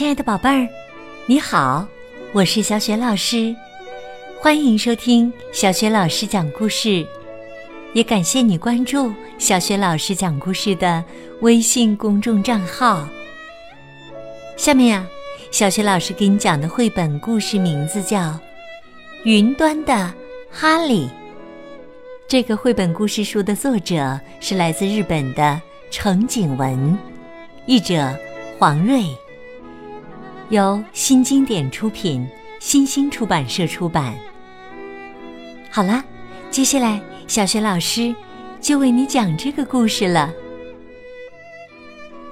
亲爱的宝贝儿，你好，我是小雪老师，欢迎收听小雪老师讲故事，也感谢你关注小雪老师讲故事的微信公众账号。下面呀，小雪老师给你讲的绘本故事名字叫《云端的哈利》。这个绘本故事书的作者是来自日本的程景文，译者黄瑞。由新经典出品，新星出版社出版。好了，接下来小学老师就为你讲这个故事了。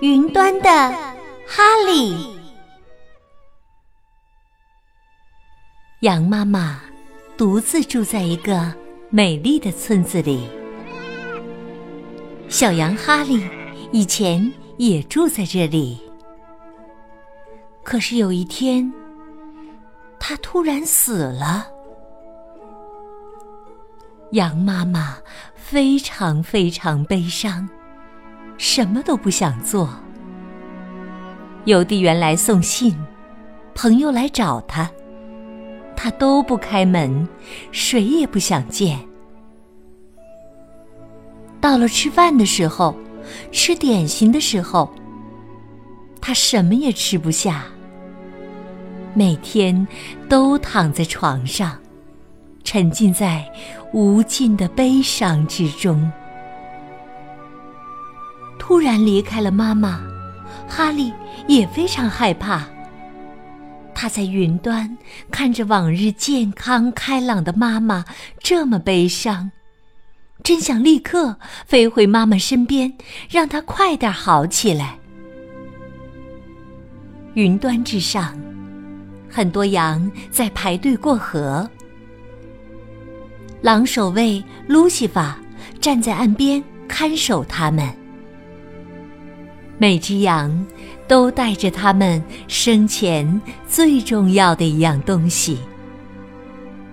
云端的哈利，羊妈妈独自住在一个美丽的村子里。小羊哈利以前也住在这里。可是有一天，他突然死了。羊妈妈非常非常悲伤，什么都不想做。邮递员来送信，朋友来找他，他都不开门，谁也不想见。到了吃饭的时候，吃点心的时候，他什么也吃不下。每天都躺在床上，沉浸在无尽的悲伤之中。突然离开了妈妈，哈利也非常害怕。他在云端看着往日健康开朗的妈妈这么悲伤，真想立刻飞回妈妈身边，让她快点好起来。云端之上。很多羊在排队过河，狼守卫路西法站在岸边看守它们。每只羊都带着它们生前最重要的一样东西：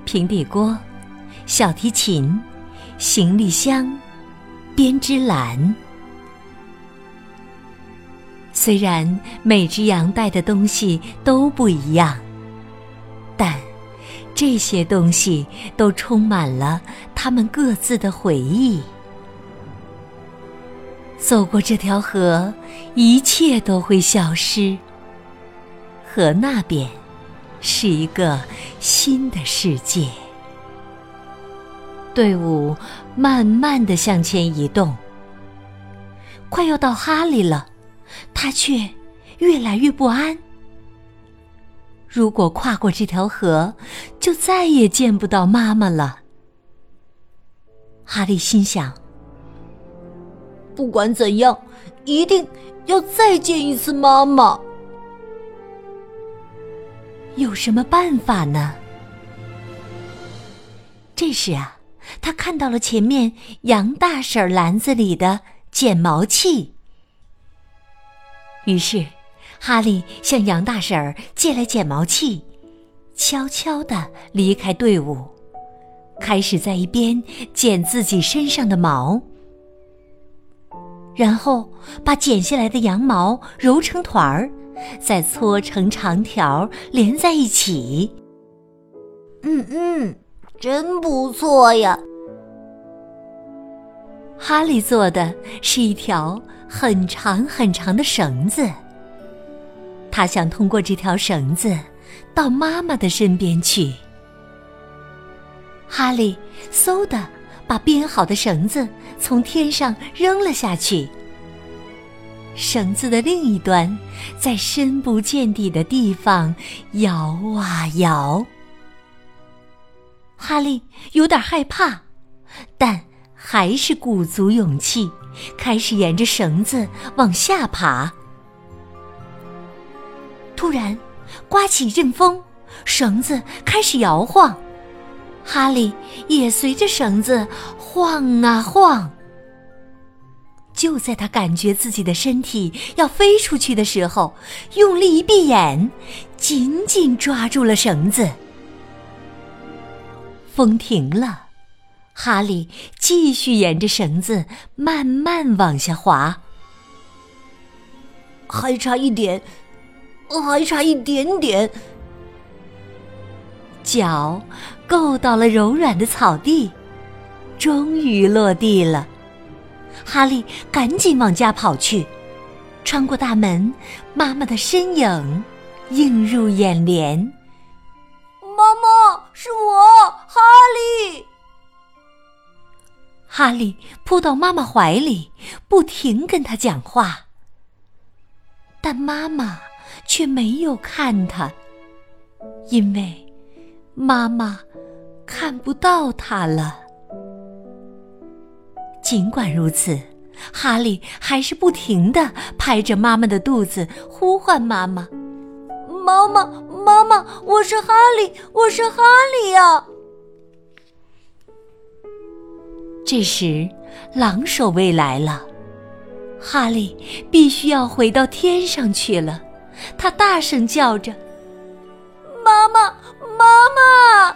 平底锅、小提琴、行李箱、编织篮。虽然每只羊带的东西都不一样。但这些东西都充满了他们各自的回忆。走过这条河，一切都会消失。河那边是一个新的世界。队伍慢慢的向前移动，快要到哈利了，他却越来越不安。如果跨过这条河，就再也见不到妈妈了。哈利心想：不管怎样，一定要再见一次妈妈。有什么办法呢？这时啊，他看到了前面杨大婶篮子里的剪毛器，于是。哈利向杨大婶儿借来剪毛器，悄悄地离开队伍，开始在一边剪自己身上的毛，然后把剪下来的羊毛揉成团儿，再搓成长条连在一起。嗯嗯，真不错呀！哈利做的是一条很长很长的绳子。他想通过这条绳子到妈妈的身边去。哈利嗖的把编好的绳子从天上扔了下去。绳子的另一端在深不见底的地方摇啊摇。哈利有点害怕，但还是鼓足勇气，开始沿着绳子往下爬。突然，刮起一阵风，绳子开始摇晃，哈利也随着绳子晃啊晃。就在他感觉自己的身体要飞出去的时候，用力一闭眼，紧紧抓住了绳子。风停了，哈利继续沿着绳子慢慢往下滑，还差一点。还差一点点。脚够到了柔软的草地，终于落地了。哈利赶紧往家跑去，穿过大门，妈妈的身影映入眼帘。妈妈，是我，哈利。哈利扑到妈妈怀里，不停跟他讲话，但妈妈却没有看他，因为。妈妈看不到他了。尽管如此，哈利还是不停的拍着妈妈的肚子，呼唤妈妈：“妈妈，妈妈，我是哈利，我是哈利呀！”这时，狼守卫来了，哈利必须要回到天上去了。他大声叫着：“妈妈！”妈妈，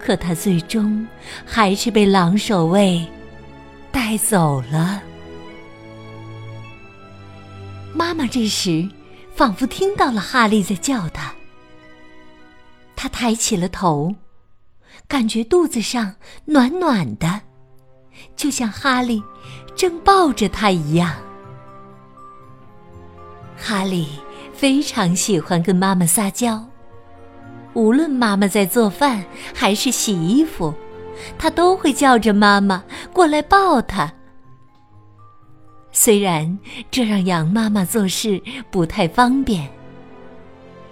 可他最终还是被狼守卫带走了。妈妈这时仿佛听到了哈利在叫他，他抬起了头，感觉肚子上暖暖的，就像哈利正抱着他一样。哈利。非常喜欢跟妈妈撒娇，无论妈妈在做饭还是洗衣服，他都会叫着妈妈过来抱他。虽然这让羊妈妈做事不太方便，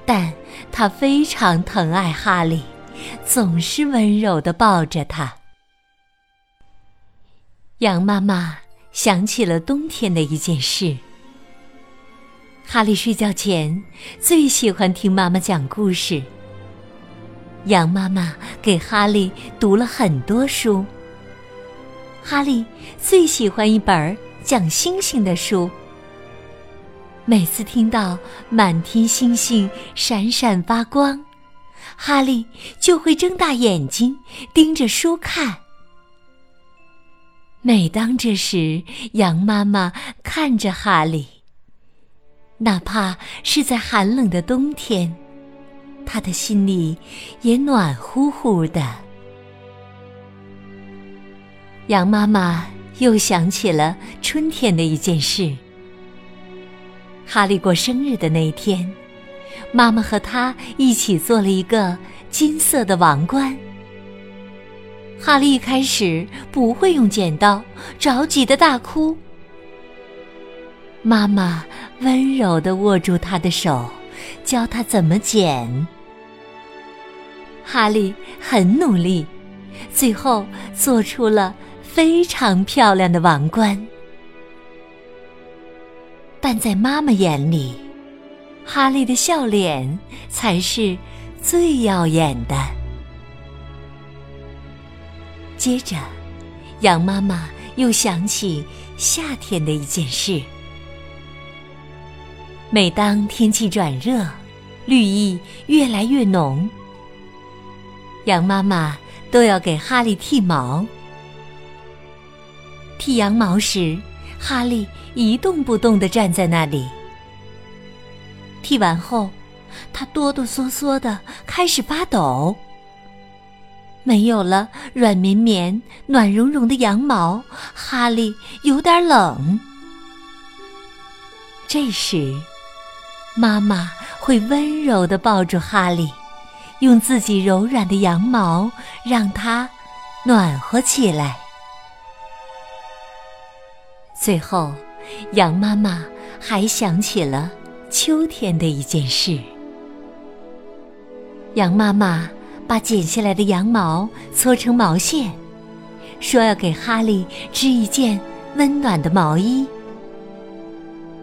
但他非常疼爱哈利，总是温柔的抱着他。羊妈妈想起了冬天的一件事。哈利睡觉前最喜欢听妈妈讲故事。羊妈妈给哈利读了很多书。哈利最喜欢一本讲星星的书。每次听到满天星星闪闪发光，哈利就会睁大眼睛盯着书看。每当这时，羊妈妈看着哈利。哪怕是在寒冷的冬天，他的心里也暖乎乎的。羊妈妈又想起了春天的一件事：哈利过生日的那天，妈妈和他一起做了一个金色的王冠。哈利一开始不会用剪刀，着急的大哭。妈妈温柔的握住他的手，教他怎么剪。哈利很努力，最后做出了非常漂亮的王冠。但在妈妈眼里，哈利的笑脸才是最耀眼的。接着，羊妈妈又想起夏天的一件事。每当天气转热，绿意越来越浓，羊妈妈都要给哈利剃毛。剃羊毛时，哈利一动不动地站在那里。剃完后，他哆哆嗦嗦地开始发抖。没有了软绵绵、暖融融的羊毛，哈利有点冷。这时，妈妈会温柔地抱住哈利，用自己柔软的羊毛让他暖和起来。最后，羊妈妈还想起了秋天的一件事。羊妈妈把剪下来的羊毛搓成毛线，说要给哈利织一件温暖的毛衣。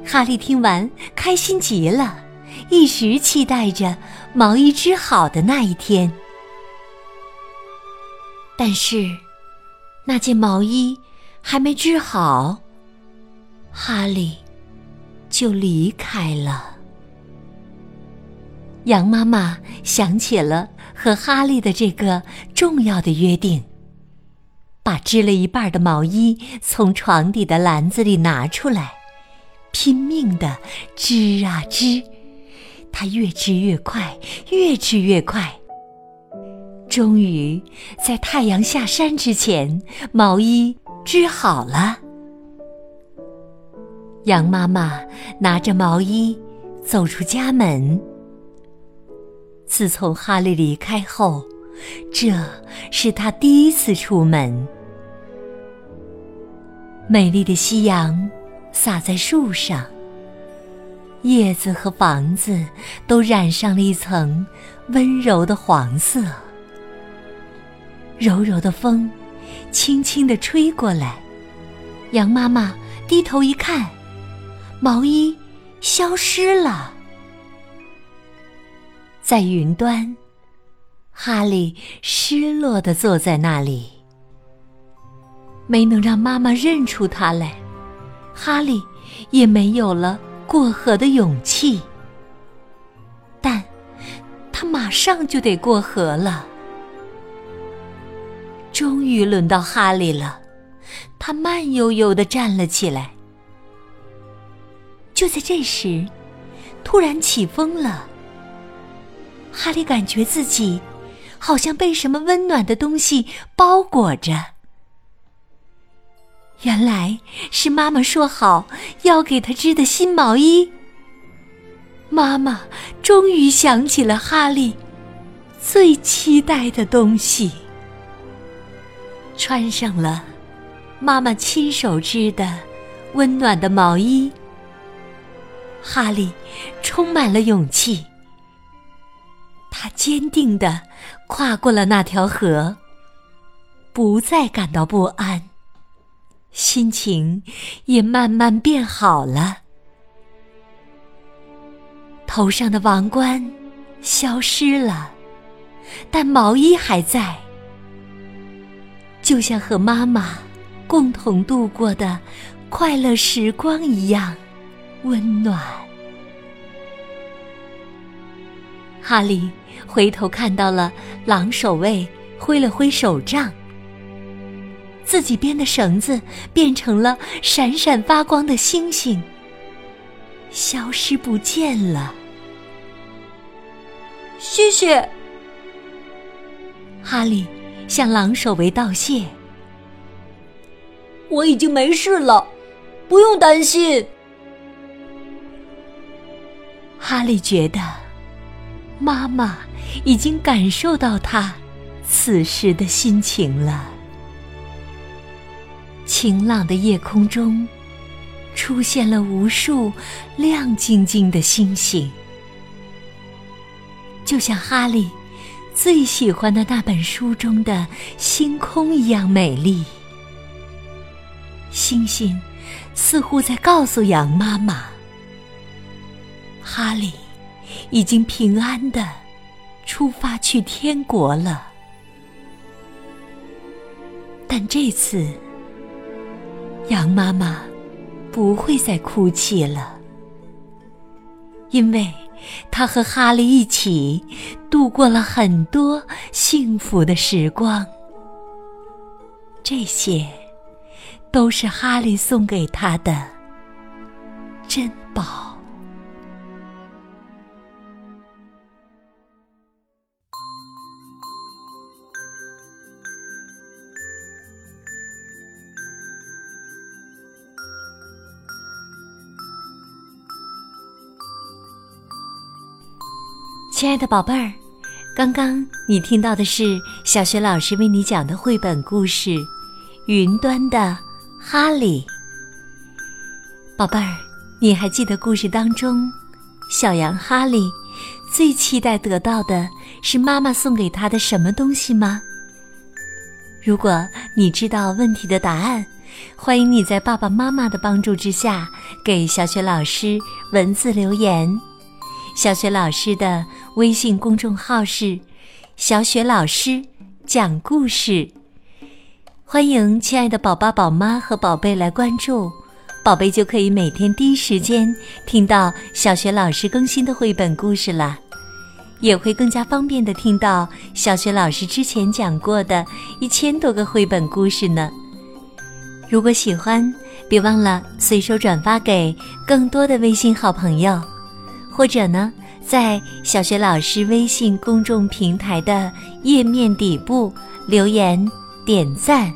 哈利听完，开心极了，一直期待着毛衣织好的那一天。但是，那件毛衣还没织好，哈利就离开了。羊妈妈想起了和哈利的这个重要的约定，把织了一半的毛衣从床底的篮子里拿出来。拼命的织啊织，它越织越快，越织越快。终于在太阳下山之前，毛衣织好了。羊妈妈拿着毛衣走出家门。自从哈利离开后，这是他第一次出门。美丽的夕阳洒在树上，叶子和房子都染上了一层温柔的黄色。柔柔的风轻轻地吹过来，羊妈妈低头一看，毛衣消失了。在云端，哈利失落地坐在那里。没能让妈妈认出他来，哈利也没有了过河的勇气。但，他马上就得过河了。终于轮到哈利了，他慢悠悠的站了起来。就在这时，突然起风了。哈利感觉自己好像被什么温暖的东西包裹着。原来是妈妈说好要给他织的新毛衣。妈妈终于想起了哈利最期待的东西，穿上了妈妈亲手织的温暖的毛衣。哈利充满了勇气，他坚定地跨过了那条河，不再感到不安。心情也慢慢变好了，头上的王冠消失了，但毛衣还在，就像和妈妈共同度过的快乐时光一样温暖。哈利回头看到了狼守卫，挥了挥手杖。自己编的绳子变成了闪闪发光的星星，消失不见了。谢谢，哈利向狼守卫道谢。我已经没事了，不用担心。哈利觉得，妈妈已经感受到他此时的心情了。晴朗的夜空中，出现了无数亮晶晶的星星，就像哈利最喜欢的那本书中的星空一样美丽。星星似乎在告诉羊妈妈：“哈利已经平安的出发去天国了。”但这次。羊妈妈不会再哭泣了，因为她和哈利一起度过了很多幸福的时光。这些都是哈利送给他的珍宝。亲爱的宝贝儿，刚刚你听到的是小学老师为你讲的绘本故事《云端的哈利》。宝贝儿，你还记得故事当中，小羊哈利最期待得到的是妈妈送给他的什么东西吗？如果你知道问题的答案，欢迎你在爸爸妈妈的帮助之下给小雪老师文字留言。小雪老师的。微信公众号是“小雪老师讲故事”，欢迎亲爱的宝爸、宝妈和宝贝来关注，宝贝就可以每天第一时间听到小雪老师更新的绘本故事了，也会更加方便的听到小雪老师之前讲过的一千多个绘本故事呢。如果喜欢，别忘了随手转发给更多的微信好朋友，或者呢，在小学老师微信公众平台的页面底部留言点赞。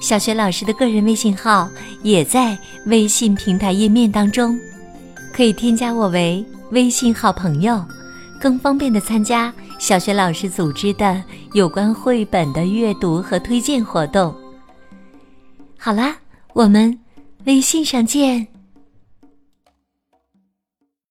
小学老师的个人微信号也在微信平台页面当中，可以添加我为微信好朋友，更方便的参加小学老师组织的有关绘本的阅读和推荐活动。好啦，我们微信上见。